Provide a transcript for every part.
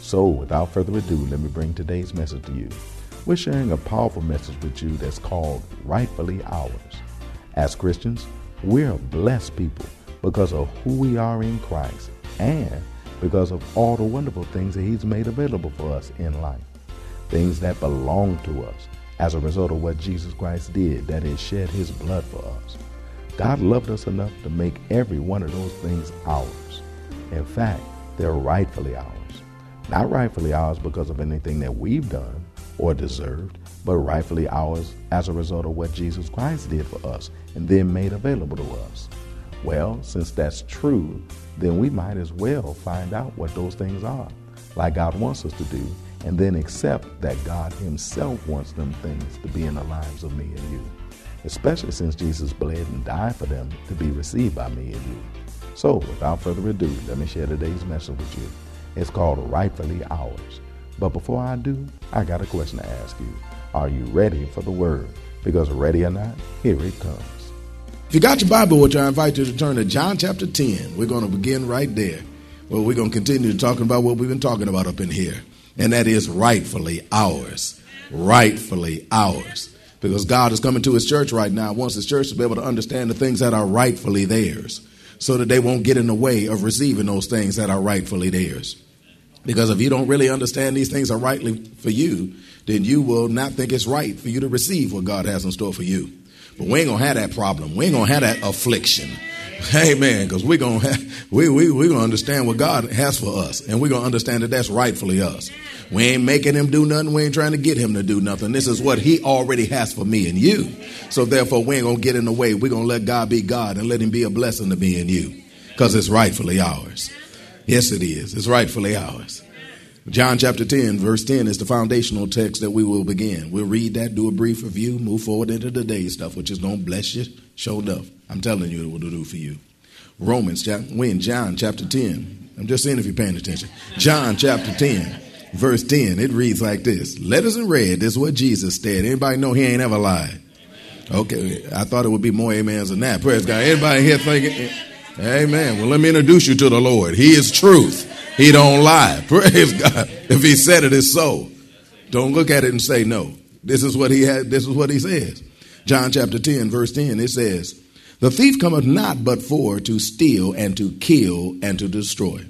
So, without further ado, let me bring today's message to you. We're sharing a powerful message with you that's called Rightfully Ours. As Christians, we're a blessed people because of who we are in Christ and because of all the wonderful things that He's made available for us in life. Things that belong to us as a result of what Jesus Christ did, that is, shed His blood for us. God loved us enough to make every one of those things ours. In fact, they're rightfully ours. Not rightfully ours because of anything that we've done or deserved, but rightfully ours as a result of what Jesus Christ did for us and then made available to us. Well, since that's true, then we might as well find out what those things are, like God wants us to do, and then accept that God Himself wants them things to be in the lives of me and you especially since Jesus bled and died for them to be received by me and you. So, without further ado, let me share today's message with you. It's called Rightfully Ours. But before I do, I got a question to ask you. Are you ready for the word? Because ready or not, here it comes. If you got your Bible you, I invite you to turn to John chapter 10. We're going to begin right there. Well, we're going to continue to talking about what we've been talking about up in here, and that is rightfully ours. Rightfully ours because God is coming to his church right now, wants his church to be able to understand the things that are rightfully theirs so that they won't get in the way of receiving those things that are rightfully theirs. Because if you don't really understand these things are rightly for you, then you will not think it's right for you to receive what God has in store for you. But we ain't gonna have that problem. We ain't gonna have that affliction. Amen. Because we're gonna have, we we we gonna understand what God has for us, and we're gonna understand that that's rightfully us. We ain't making him do nothing. We ain't trying to get him to do nothing. This is what he already has for me and you. So therefore, we ain't gonna get in the way. We're gonna let God be God and let him be a blessing to me and you, because it's rightfully ours. Yes, it is. It's rightfully ours. John chapter 10, verse 10 is the foundational text that we will begin. We'll read that, do a brief review, move forward into the day stuff, which is going to bless you, show enough. I'm telling you what it'll do for you. Romans, we in John chapter 10. I'm just saying if you're paying attention. John chapter 10, verse 10. It reads like this. Letters in red, this is what Jesus said. Anybody know he ain't ever lied? Okay, I thought it would be more amens than that. Praise God. Anybody here thinking, amen. Well, let me introduce you to the Lord. He is truth. He don't lie. Praise God. If he said it, it's so. Don't look at it and say no. This is what he had. This is what he says. John chapter 10, verse 10, it says, The thief cometh not but for to steal and to kill and to destroy.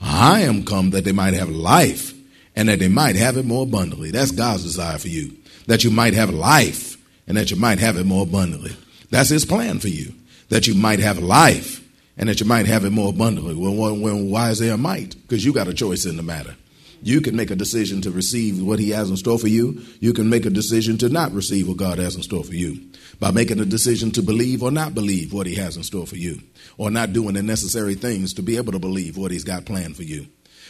I am come that they might have life and that they might have it more abundantly. That's God's desire for you. That you might have life and that you might have it more abundantly. That's his plan for you. That you might have life and that you might have it more abundantly. Well, why is there a might? Because you got a choice in the matter. You can make a decision to receive what He has in store for you. You can make a decision to not receive what God has in store for you by making a decision to believe or not believe what He has in store for you, or not doing the necessary things to be able to believe what He's got planned for you.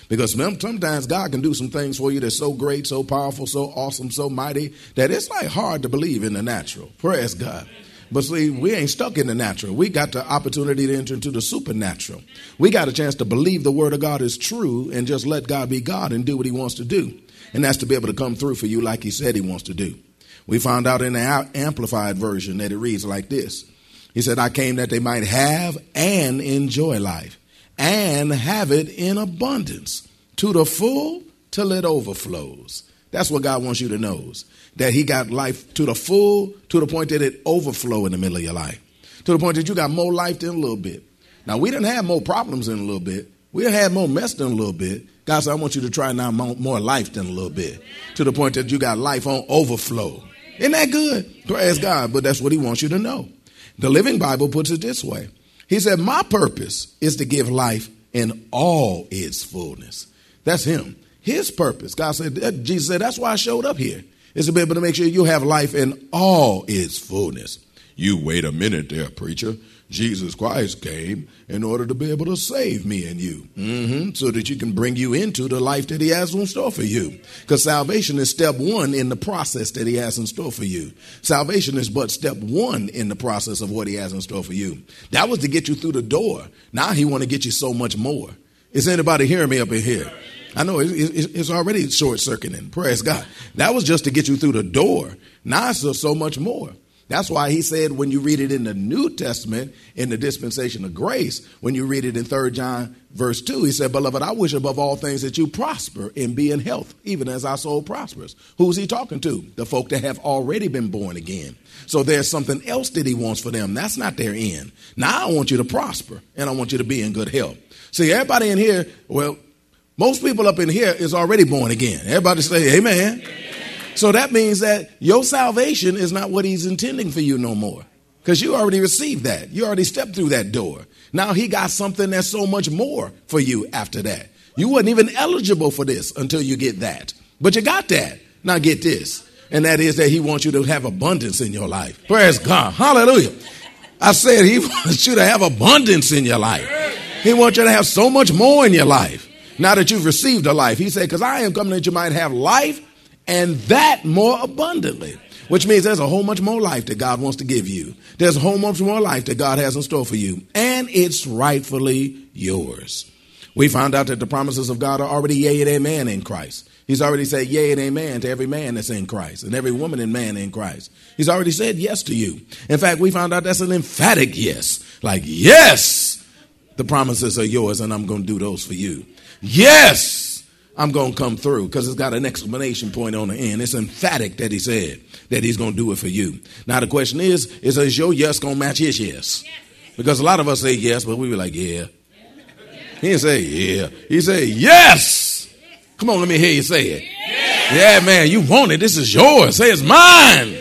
Because sometimes God can do some things for you that's so great, so powerful, so awesome, so mighty that it's like hard to believe in the natural. Praise God. But see, we ain't stuck in the natural. We got the opportunity to enter into the supernatural. We got a chance to believe the word of God is true and just let God be God and do what he wants to do. And that's to be able to come through for you like he said he wants to do. We found out in the amplified version that it reads like this. He said, I came that they might have and enjoy life and have it in abundance to the full till it overflows. That's what God wants you to know that he got life to the full, to the point that it overflow in the middle of your life. To the point that you got more life than a little bit. Now we didn't have more problems in a little bit. We had more mess than a little bit God said, I want you to try now more life than a little bit to the point that you got life on overflow. Isn't that good? Praise God. But that's what he wants you to know. The Living Bible puts it this way He said, My purpose is to give life in all its fullness. That's him. His purpose. God said, Jesus said, that's why I showed up here. Is to be able to make sure you have life in all its fullness. You wait a minute there, preacher. Jesus Christ came in order to be able to save me and you, mm-hmm, so that you can bring you into the life that He has in store for you. Because salvation is step one in the process that He has in store for you. Salvation is but step one in the process of what He has in store for you. That was to get you through the door. Now He want to get you so much more. Is anybody hearing me up in here? I know it's already short circuiting. Praise God. That was just to get you through the door. Now it's so much more. That's why he said when you read it in the New Testament, in the dispensation of grace, when you read it in 3 John verse 2, he said, Beloved, I wish above all things that you prosper and be in health, even as our soul prospers. Who's he talking to? The folk that have already been born again. So there's something else that he wants for them. That's not their end. Now I want you to prosper and I want you to be in good health. See, everybody in here, well, most people up in here is already born again. Everybody say amen. amen. So that means that your salvation is not what he's intending for you no more. Because you already received that. You already stepped through that door. Now he got something that's so much more for you after that. You wasn't even eligible for this until you get that. But you got that. Now get this. And that is that he wants you to have abundance in your life. Praise God. Hallelujah. I said he wants you to have abundance in your life. He wants you to have so much more in your life. Now that you've received a life. He said, because I am coming that you might have life and that more abundantly. Which means there's a whole much more life that God wants to give you. There's a whole much more life that God has in store for you. And it's rightfully yours. We found out that the promises of God are already yea and amen in Christ. He's already said yea and amen to every man that's in Christ and every woman and man in Christ. He's already said yes to you. In fact, we found out that's an emphatic yes. Like, yes, the promises are yours and I'm going to do those for you. Yes, I'm going to come through because it's got an exclamation point on the end. It's emphatic that he said that he's going to do it for you. Now, the question is, is, your yes going to match his yes? Because a lot of us say yes, but we be like, yeah. He didn't say yeah. He said yes. Come on, let me hear you say it. Yeah, man, you want it. This is yours. Say it's mine.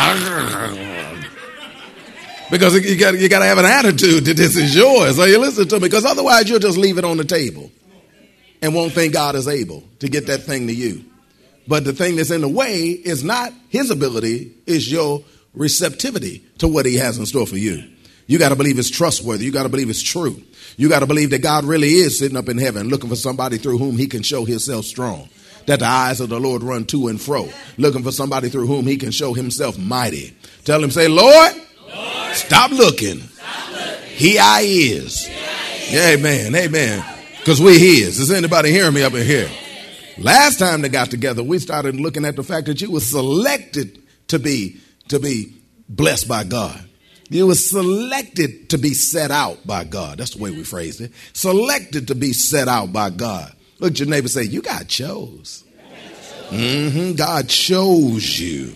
because you got you got to have an attitude that this is yours. So you listen to me, because otherwise you'll just leave it on the table and won't think God is able to get that thing to you. But the thing that's in the way is not his ability, is your receptivity to what he has in store for you. You got to believe it's trustworthy. You got to believe it's true. You got to believe that God really is sitting up in heaven looking for somebody through whom he can show himself strong. That the eyes of the Lord run to and fro, looking for somebody through whom he can show himself mighty. Tell him, say, Lord, Lord stop, looking. stop looking. He I is. He I is. Amen. Amen. Because we're his. Is anybody hearing me up in here? Last time they got together, we started looking at the fact that you were selected to be to be blessed by God. You were selected to be set out by God. That's the way we phrased it. Selected to be set out by God. Look your neighbor say, You got chose. Mm-hmm. God chose you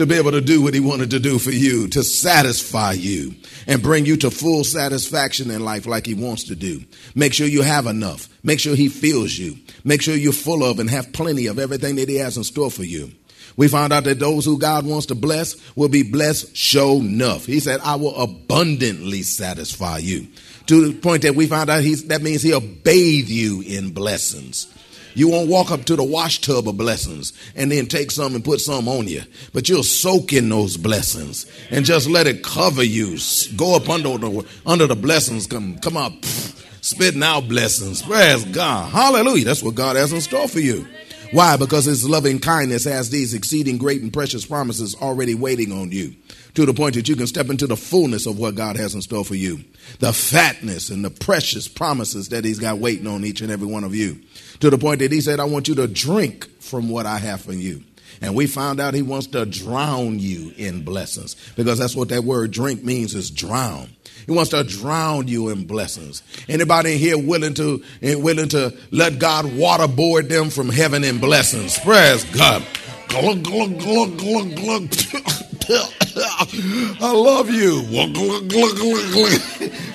to be able to do what he wanted to do for you, to satisfy you and bring you to full satisfaction in life like he wants to do. Make sure you have enough. Make sure he fills you. Make sure you're full of and have plenty of everything that he has in store for you. We found out that those who God wants to bless will be blessed show enough. He said, I will abundantly satisfy you. To the point that we found out that means he'll bathe you in blessings. You won't walk up to the wash tub of blessings and then take some and put some on you, but you'll soak in those blessings and just let it cover you. Go up under the under the blessings. Come come up, spitting out blessings. Praise God. Hallelujah. That's what God has in store for you. Why? Because His loving kindness has these exceeding great and precious promises already waiting on you to the point that you can step into the fullness of what God has in store for you. The fatness and the precious promises that He's got waiting on each and every one of you to the point that he said, I want you to drink from what I have for you. And we found out he wants to drown you in blessings because that's what that word drink means is drown. He wants to drown you in blessings. Anybody in here willing to eh, willing to let God waterboard them from heaven in blessings? Praise God. I love you.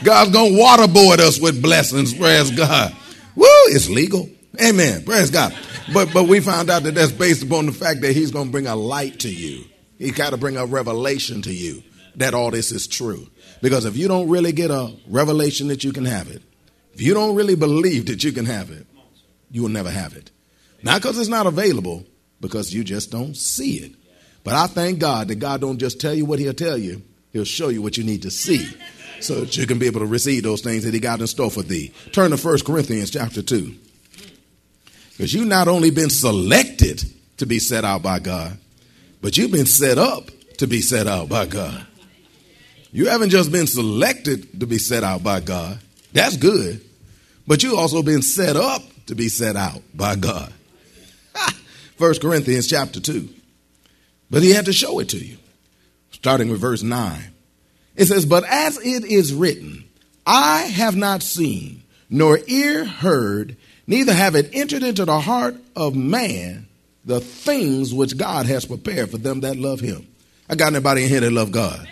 God's gonna waterboard us with blessings. Praise God. Woo, it's legal. Amen. Praise God. But but we found out that that's based upon the fact that he's going to bring a light to you. He's got to bring a revelation to you that all this is true. Because if you don't really get a revelation that you can have it, if you don't really believe that you can have it, you will never have it. Not because it's not available, because you just don't see it. But I thank God that God don't just tell you what he'll tell you, he'll show you what you need to see so that you can be able to receive those things that he got in store for thee. Turn to 1 Corinthians chapter 2. Because you've not only been selected to be set out by God, but you've been set up to be set out by God. You haven't just been selected to be set out by God. That's good. But you've also been set up to be set out by God. First Corinthians chapter 2. But he had to show it to you. Starting with verse 9. It says, But as it is written, I have not seen, nor ear heard, neither have it entered into the heart of man the things which God has prepared for them that love him. I got anybody in here that love God?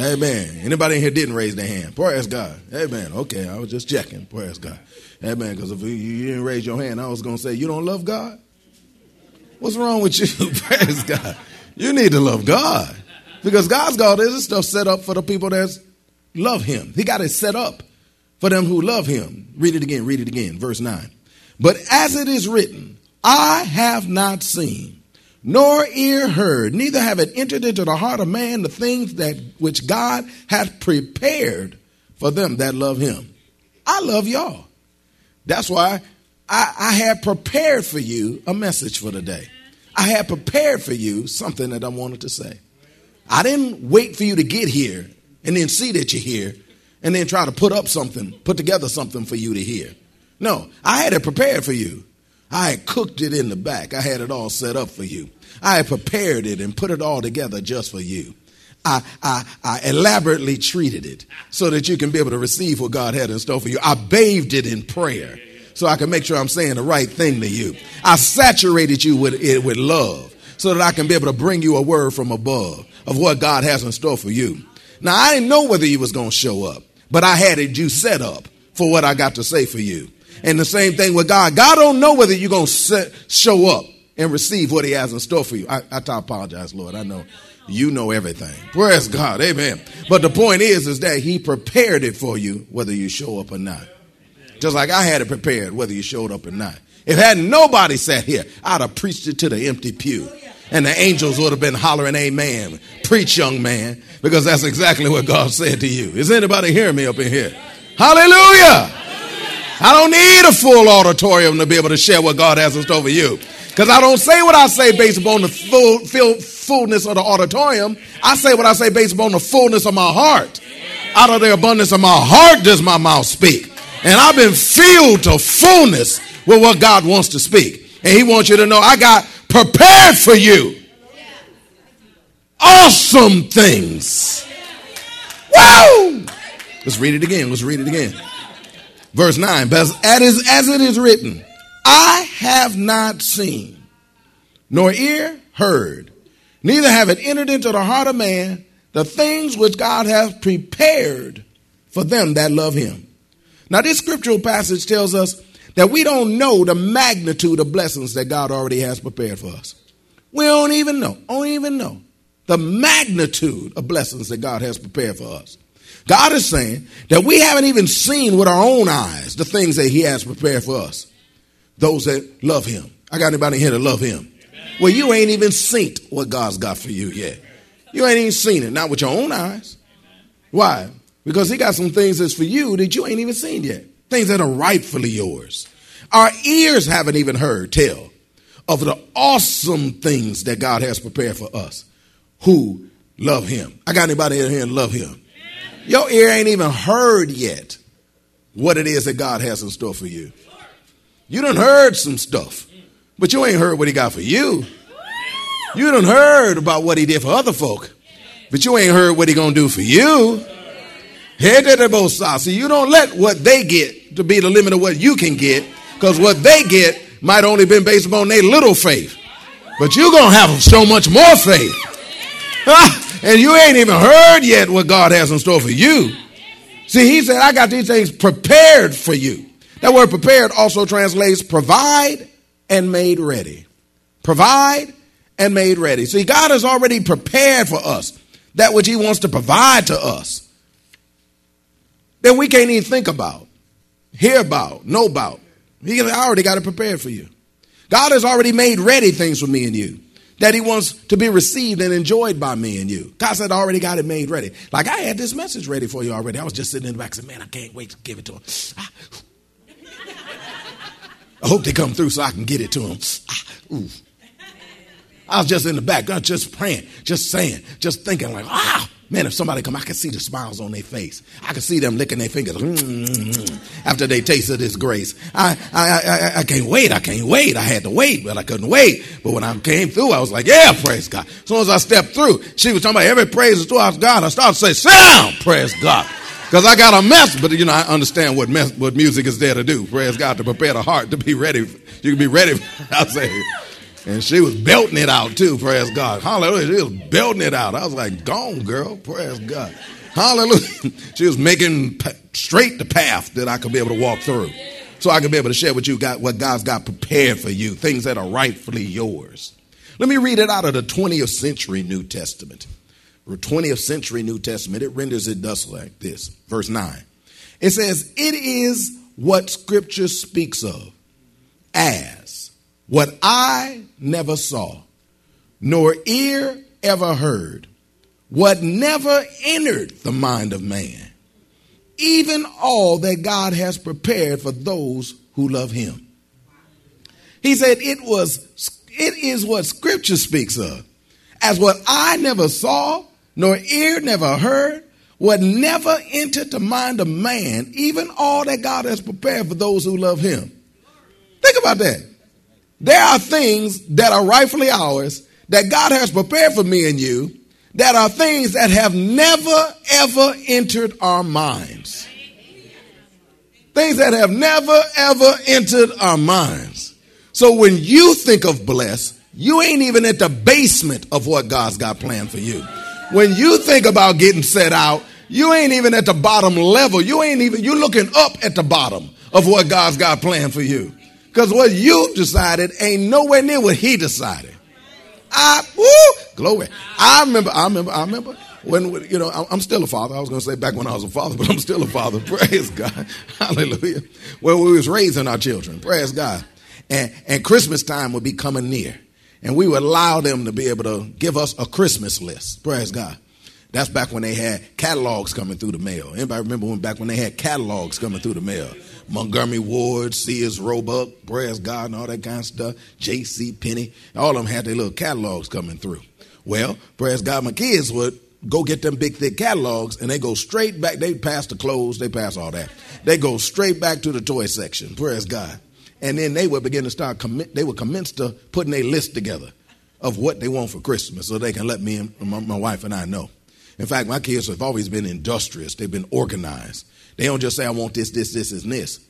Amen. Anybody in here didn't raise their hand? Praise God. Amen. Okay, I was just checking. Praise God. Amen. Because if you didn't raise your hand, I was going to say, You don't love God? What's wrong with you? Praise God. You need to love God. Because God's got this stuff set up for the people that love Him. He got it set up for them who love Him. Read it again, read it again. Verse 9. But as it is written, I have not seen, nor ear heard, neither have it entered into the heart of man the things that which God hath prepared for them that love him. I love y'all. That's why I, I had prepared for you a message for today. I had prepared for you something that I wanted to say. I didn't wait for you to get here and then see that you're here and then try to put up something, put together something for you to hear. No, I had it prepared for you. I had cooked it in the back. I had it all set up for you. I had prepared it and put it all together just for you. I, I, I, elaborately treated it so that you can be able to receive what God had in store for you. I bathed it in prayer so I can make sure I'm saying the right thing to you. I saturated you with it with love so that I can be able to bring you a word from above of what God has in store for you. Now I didn't know whether you was going to show up, but I had it you set up for what I got to say for you. And the same thing with God. God don't know whether you're going to show up and receive what he has in store for you. I, I apologize, Lord. I know you know everything. Praise God. Amen. But the point is, is that he prepared it for you, whether you show up or not. Just like I had it prepared, whether you showed up or not. If hadn't nobody sat here, I'd have preached it to the empty pew. And the angels would have been hollering, Amen. Preach, young man, because that's exactly what God said to you. Is anybody hearing me up in here? Hallelujah. I don't need a full auditorium to be able to share what God has in store for you. Because I don't say what I say based upon the full, full, fullness of the auditorium. I say what I say based upon the fullness of my heart. Out of the abundance of my heart does my mouth speak. And I've been filled to fullness with what God wants to speak. And He wants you to know I got prepared for you awesome things. Woo! Let's read it again. Let's read it again. Verse 9, but as, as it is written, I have not seen, nor ear heard, neither have it entered into the heart of man the things which God hath prepared for them that love him. Now, this scriptural passage tells us that we don't know the magnitude of blessings that God already has prepared for us. We don't even know, don't even know the magnitude of blessings that God has prepared for us. God is saying that we haven't even seen with our own eyes the things that He has prepared for us. Those that love Him. I got anybody here to love Him? Well, you ain't even seen what God's got for you yet. You ain't even seen it, not with your own eyes. Why? Because He got some things that's for you that you ain't even seen yet. Things that are rightfully yours. Our ears haven't even heard tell of the awesome things that God has prepared for us who love Him. I got anybody here and love Him? Your ear ain't even heard yet what it is that God has in store for you. You done heard some stuff, but you ain't heard what he got for you. You done heard about what he did for other folk, but you ain't heard what he gonna do for you. Head to both sides. So you don't let what they get to be the limit of what you can get, because what they get might only been based upon their little faith. But you're gonna have so much more faith. and you ain't even heard yet what God has in store for you. See, he said, I got these things prepared for you. That word prepared also translates provide and made ready. Provide and made ready. See, God has already prepared for us that which He wants to provide to us. Then we can't even think about, hear about, know about. He already got it prepared for you. God has already made ready things for me and you that He wants to be received and enjoyed by me and you. God said, I already got it made ready. Like I had this message ready for you already. I was just sitting in the back saying, Man, I can't wait to give it to him. Ah. I hope they come through so I can get it to them. Ah, I was just in the back, just praying, just saying, just thinking like, ah, man, if somebody come, I can see the smiles on their face. I can see them licking their fingers mm-hmm, after they tasted this grace. I, I, I, I can't wait. I can't wait. I had to wait, but I couldn't wait. But when I came through, I was like, yeah, praise God. As soon as I stepped through, she was talking about every praise is towards God. I started to say, sound, praise God. Because I got a mess, but you know, I understand what mess, what music is there to do. Praise God, to prepare the heart to be ready. You can be ready, I'll say. And she was belting it out too, praise God. Hallelujah. She was belting it out. I was like, gone, girl, praise God. Hallelujah. she was making straight the path that I could be able to walk through. So I could be able to share with you what God's got prepared for you, things that are rightfully yours. Let me read it out of the 20th century New Testament. The 20th century New Testament, it renders it thus like this. Verse 9. It says, It is what Scripture speaks of as what I never saw, nor ear ever heard, what never entered the mind of man, even all that God has prepared for those who love him. He said, It was it is what scripture speaks of as what I never saw, nor ear never heard, what never entered the mind of man, even all that God has prepared for those who love him. Think about that. There are things that are rightfully ours that God has prepared for me and you that are things that have never ever entered our minds. Things that have never ever entered our minds. So when you think of bless, you ain't even at the basement of what God's got planned for you. When you think about getting set out, you ain't even at the bottom level. You ain't even, you're looking up at the bottom of what God's got planned for you. Because what you decided ain't nowhere near what he decided. I, woo, glory. I remember, I remember, I remember when, you know, I'm still a father. I was going to say back when I was a father, but I'm still a father. Praise God. Hallelujah. When we was raising our children. Praise God. And, and Christmas time would be coming near and we would allow them to be able to give us a Christmas list. Praise God. That's back when they had catalogs coming through the mail. Anybody remember when back when they had catalogs coming through the mail? Montgomery Ward, Sears Roebuck, God, and all that kind of stuff. J.C. Penney, all of them had their little catalogs coming through. Well, praise God, my kids would go get them big thick catalogs, and they go straight back. They pass the clothes, they pass all that. They go straight back to the toy section. Praise God and then they would begin to start commit. They would commence to putting a list together of what they want for Christmas, so they can let me and my, my wife and I know. In fact, my kids have always been industrious. They've been organized. They don't just say, "I want this, this, this, and this."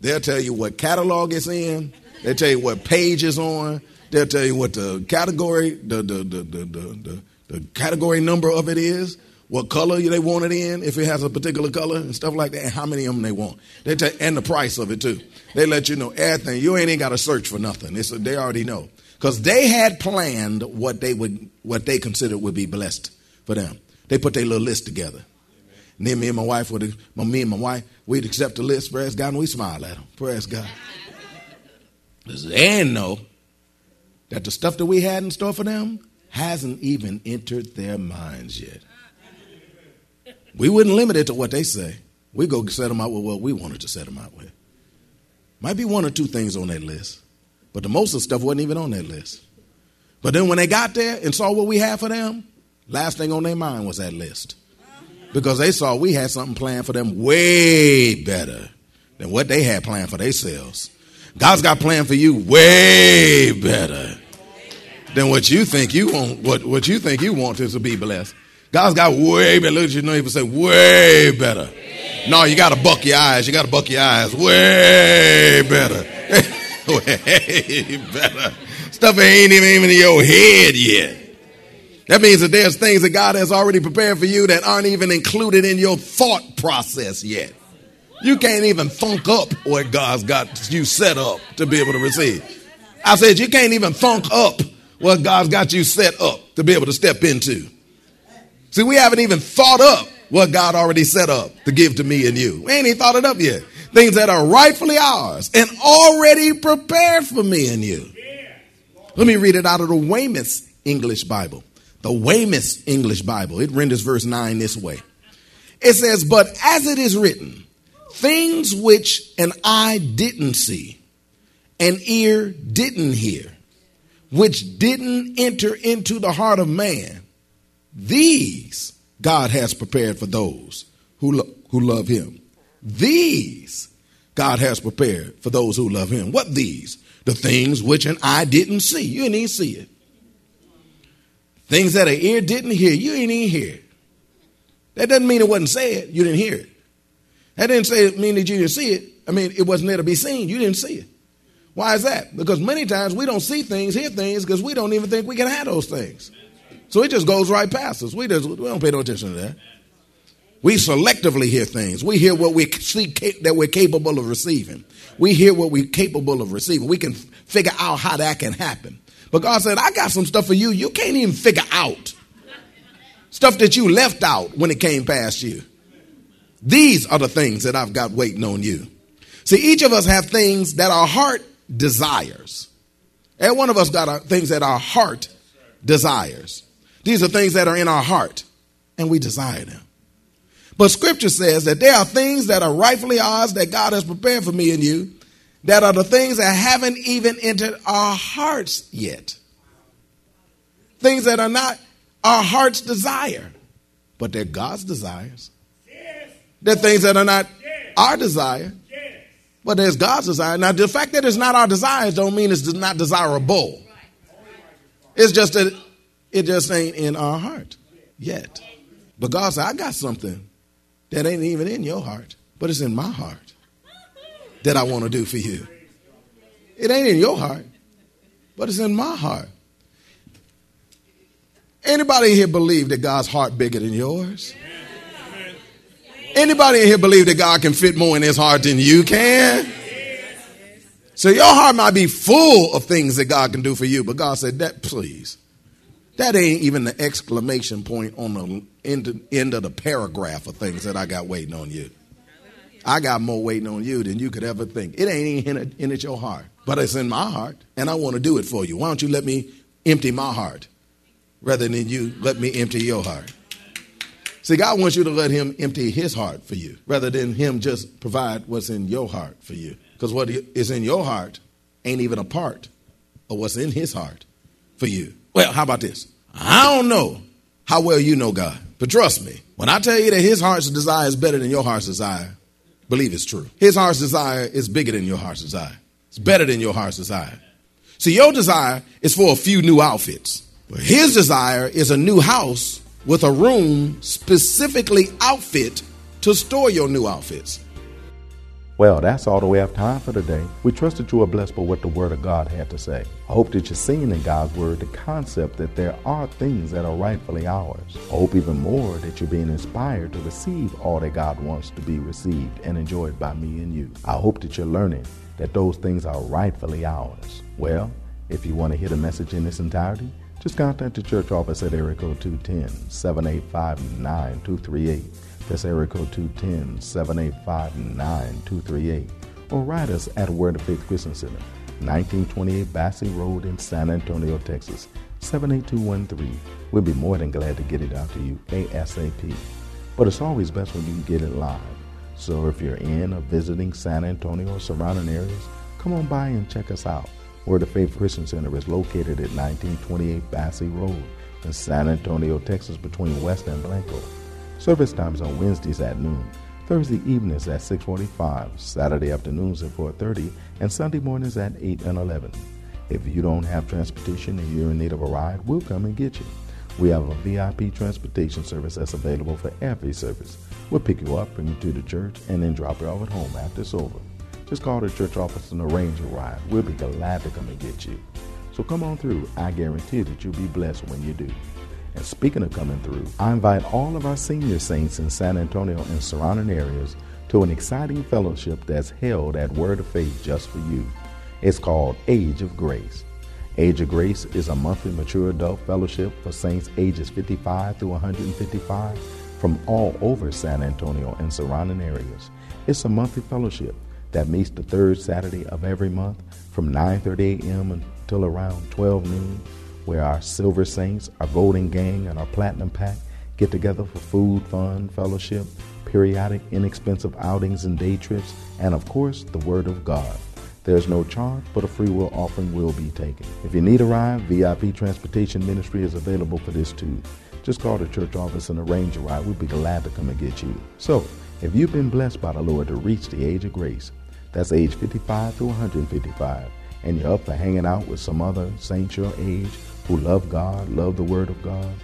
They'll tell you what catalog it's in. They'll tell you what page it's on. They'll tell you what the category, the the the the, the, the category number of it is what color they want it in, if it has a particular color and stuff like that, and how many of them they want. They tell, and the price of it too. They let you know everything. You ain't, ain't got to search for nothing. It's, they already know because they had planned what they would, what they considered would be blessed for them. They put their little list together. And then me and my wife would, me and my wife, we'd accept the list, praise God, and we smile at them. Praise God. And know that the stuff that we had in store for them hasn't even entered their minds yet. We wouldn't limit it to what they say. We go set them out with what we wanted to set them out with. Might be one or two things on that list, but the most of the stuff wasn't even on that list. But then when they got there and saw what we had for them, last thing on their mind was that list. Because they saw we had something planned for them way better than what they had planned for themselves. God's got planned for you way better than what you think you want, what, what you think you want is to be blessed. God's got way better. Look at your neighbor say, way better. No, you got to buck your eyes. You got to buck your eyes. Way better. way better. Stuff ain't even in your head yet. That means that there's things that God has already prepared for you that aren't even included in your thought process yet. You can't even funk up what God's got you set up to be able to receive. I said, you can't even funk up what God's got you set up to be able to step into. See, we haven't even thought up what God already set up to give to me and you. We ain't even thought it up yet. Things that are rightfully ours and already prepared for me and you. Let me read it out of the Weymouth English Bible. The Weymouth English Bible. It renders verse 9 this way. It says, But as it is written, things which an eye didn't see, an ear didn't hear, which didn't enter into the heart of man, these God has prepared for those who, lo- who love him. These God has prepared for those who love him. What these? The things which an eye didn't see. You didn't even see it. Things that an ear didn't hear. You didn't even hear. That doesn't mean it wasn't said. You didn't hear it. That didn't say it mean that you didn't see it. I mean, it wasn't there to be seen. You didn't see it. Why is that? Because many times we don't see things, hear things, because we don't even think we can have those things. So it just goes right past us. We just we don't pay no attention to that. We selectively hear things. We hear what we see that we're capable of receiving. We hear what we're capable of receiving. We can figure out how that can happen. But God said, I got some stuff for you you can't even figure out. Stuff that you left out when it came past you. These are the things that I've got waiting on you. See, each of us have things that our heart desires. Every one of us got our, things that our heart desires. These are things that are in our heart, and we desire them. But scripture says that there are things that are rightfully ours that God has prepared for me and you that are the things that haven't even entered our hearts yet. Things that are not our heart's desire, but they're God's desires. There are things that are not our desire, but there's God's desire. Now, the fact that it's not our desires don't mean it's not desirable. It's just that it just ain't in our heart yet. But God said, I got something that ain't even in your heart, but it's in my heart that I want to do for you. It ain't in your heart, but it's in my heart. Anybody here believe that God's heart bigger than yours? Anybody in here believe that God can fit more in his heart than you can? So your heart might be full of things that God can do for you, but God said that please. That ain't even the exclamation point on the end, end of the paragraph of things that I got waiting on you. I got more waiting on you than you could ever think. It ain't in, in it your heart, but it's in my heart, and I want to do it for you. Why don't you let me empty my heart rather than you let me empty your heart? See, God wants you to let Him empty His heart for you rather than Him just provide what's in your heart for you. Because what is in your heart ain't even a part of what's in His heart for you. Well, how about this? I don't know how well you know God, but trust me, when I tell you that His heart's desire is better than your heart's desire, believe it's true. His heart's desire is bigger than your heart's desire, it's better than your heart's desire. See, your desire is for a few new outfits, but His desire is a new house with a room specifically outfit to store your new outfits. Well, that's all that we have time for today. We trust that you are blessed by what the Word of God had to say. I hope that you're seeing in God's Word the concept that there are things that are rightfully ours. I hope even more that you're being inspired to receive all that God wants to be received and enjoyed by me and you. I hope that you're learning that those things are rightfully ours. Well, if you want to hear the message in its entirety, just contact the church office at area code 210 785 9238. That's area code 210 785 9238. Or write us at Word of Faith Christian Center, 1928 Basse Road in San Antonio, Texas, 78213. We'll be more than glad to get it out to you ASAP. But it's always best when you can get it live. So if you're in or visiting San Antonio or surrounding areas, come on by and check us out. Word of Faith Christian Center is located at 1928 Basse Road in San Antonio, Texas, between West and Blanco. Service times on Wednesdays at noon, Thursday evenings at 6:45, Saturday afternoons at 4:30, and Sunday mornings at 8 and 11. If you don't have transportation and you're in need of a ride, we'll come and get you. We have a VIP transportation service that's available for every service. We'll pick you up, bring you to the church, and then drop you off at home after it's over. Just call the church office and arrange a ride. We'll be glad to come and get you. So come on through. I guarantee that you'll be blessed when you do. And speaking of coming through, I invite all of our senior saints in San Antonio and surrounding areas to an exciting fellowship that's held at Word of Faith just for you. It's called Age of Grace. Age of Grace is a monthly mature adult fellowship for saints ages 55 through 155 from all over San Antonio and surrounding areas. It's a monthly fellowship that meets the third Saturday of every month from 9:30 a.m. until around 12 noon, where our silver saints, our golden gang, and our platinum pack get together for food, fun, fellowship, periodic inexpensive outings and day trips, and of course, the Word of God. There's no charge, but a free will offering will be taken. If you need a ride, VIP Transportation Ministry is available for this too. Just call the church office and arrange a ride. We'd be glad to come and get you. So, if you've been blessed by the Lord to reach the age of grace, that's age 55 to 155, and you're up for hanging out with some other saints your age who love God, love the Word of God,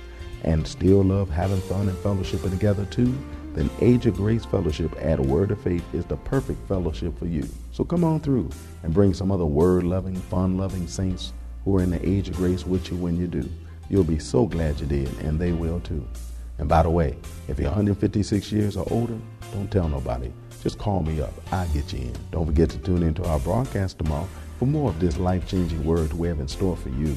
and still love having fun and fellowshipping together too, then Age of Grace Fellowship at Word of Faith is the perfect fellowship for you. So come on through and bring some other word loving, fun loving saints who are in the age of grace with you when you do. You'll be so glad you did, and they will too. And by the way, if you're 156 years or older, don't tell nobody. Just call me up. I'll get you in. Don't forget to tune into our broadcast tomorrow for more of this life changing word we have in store for you.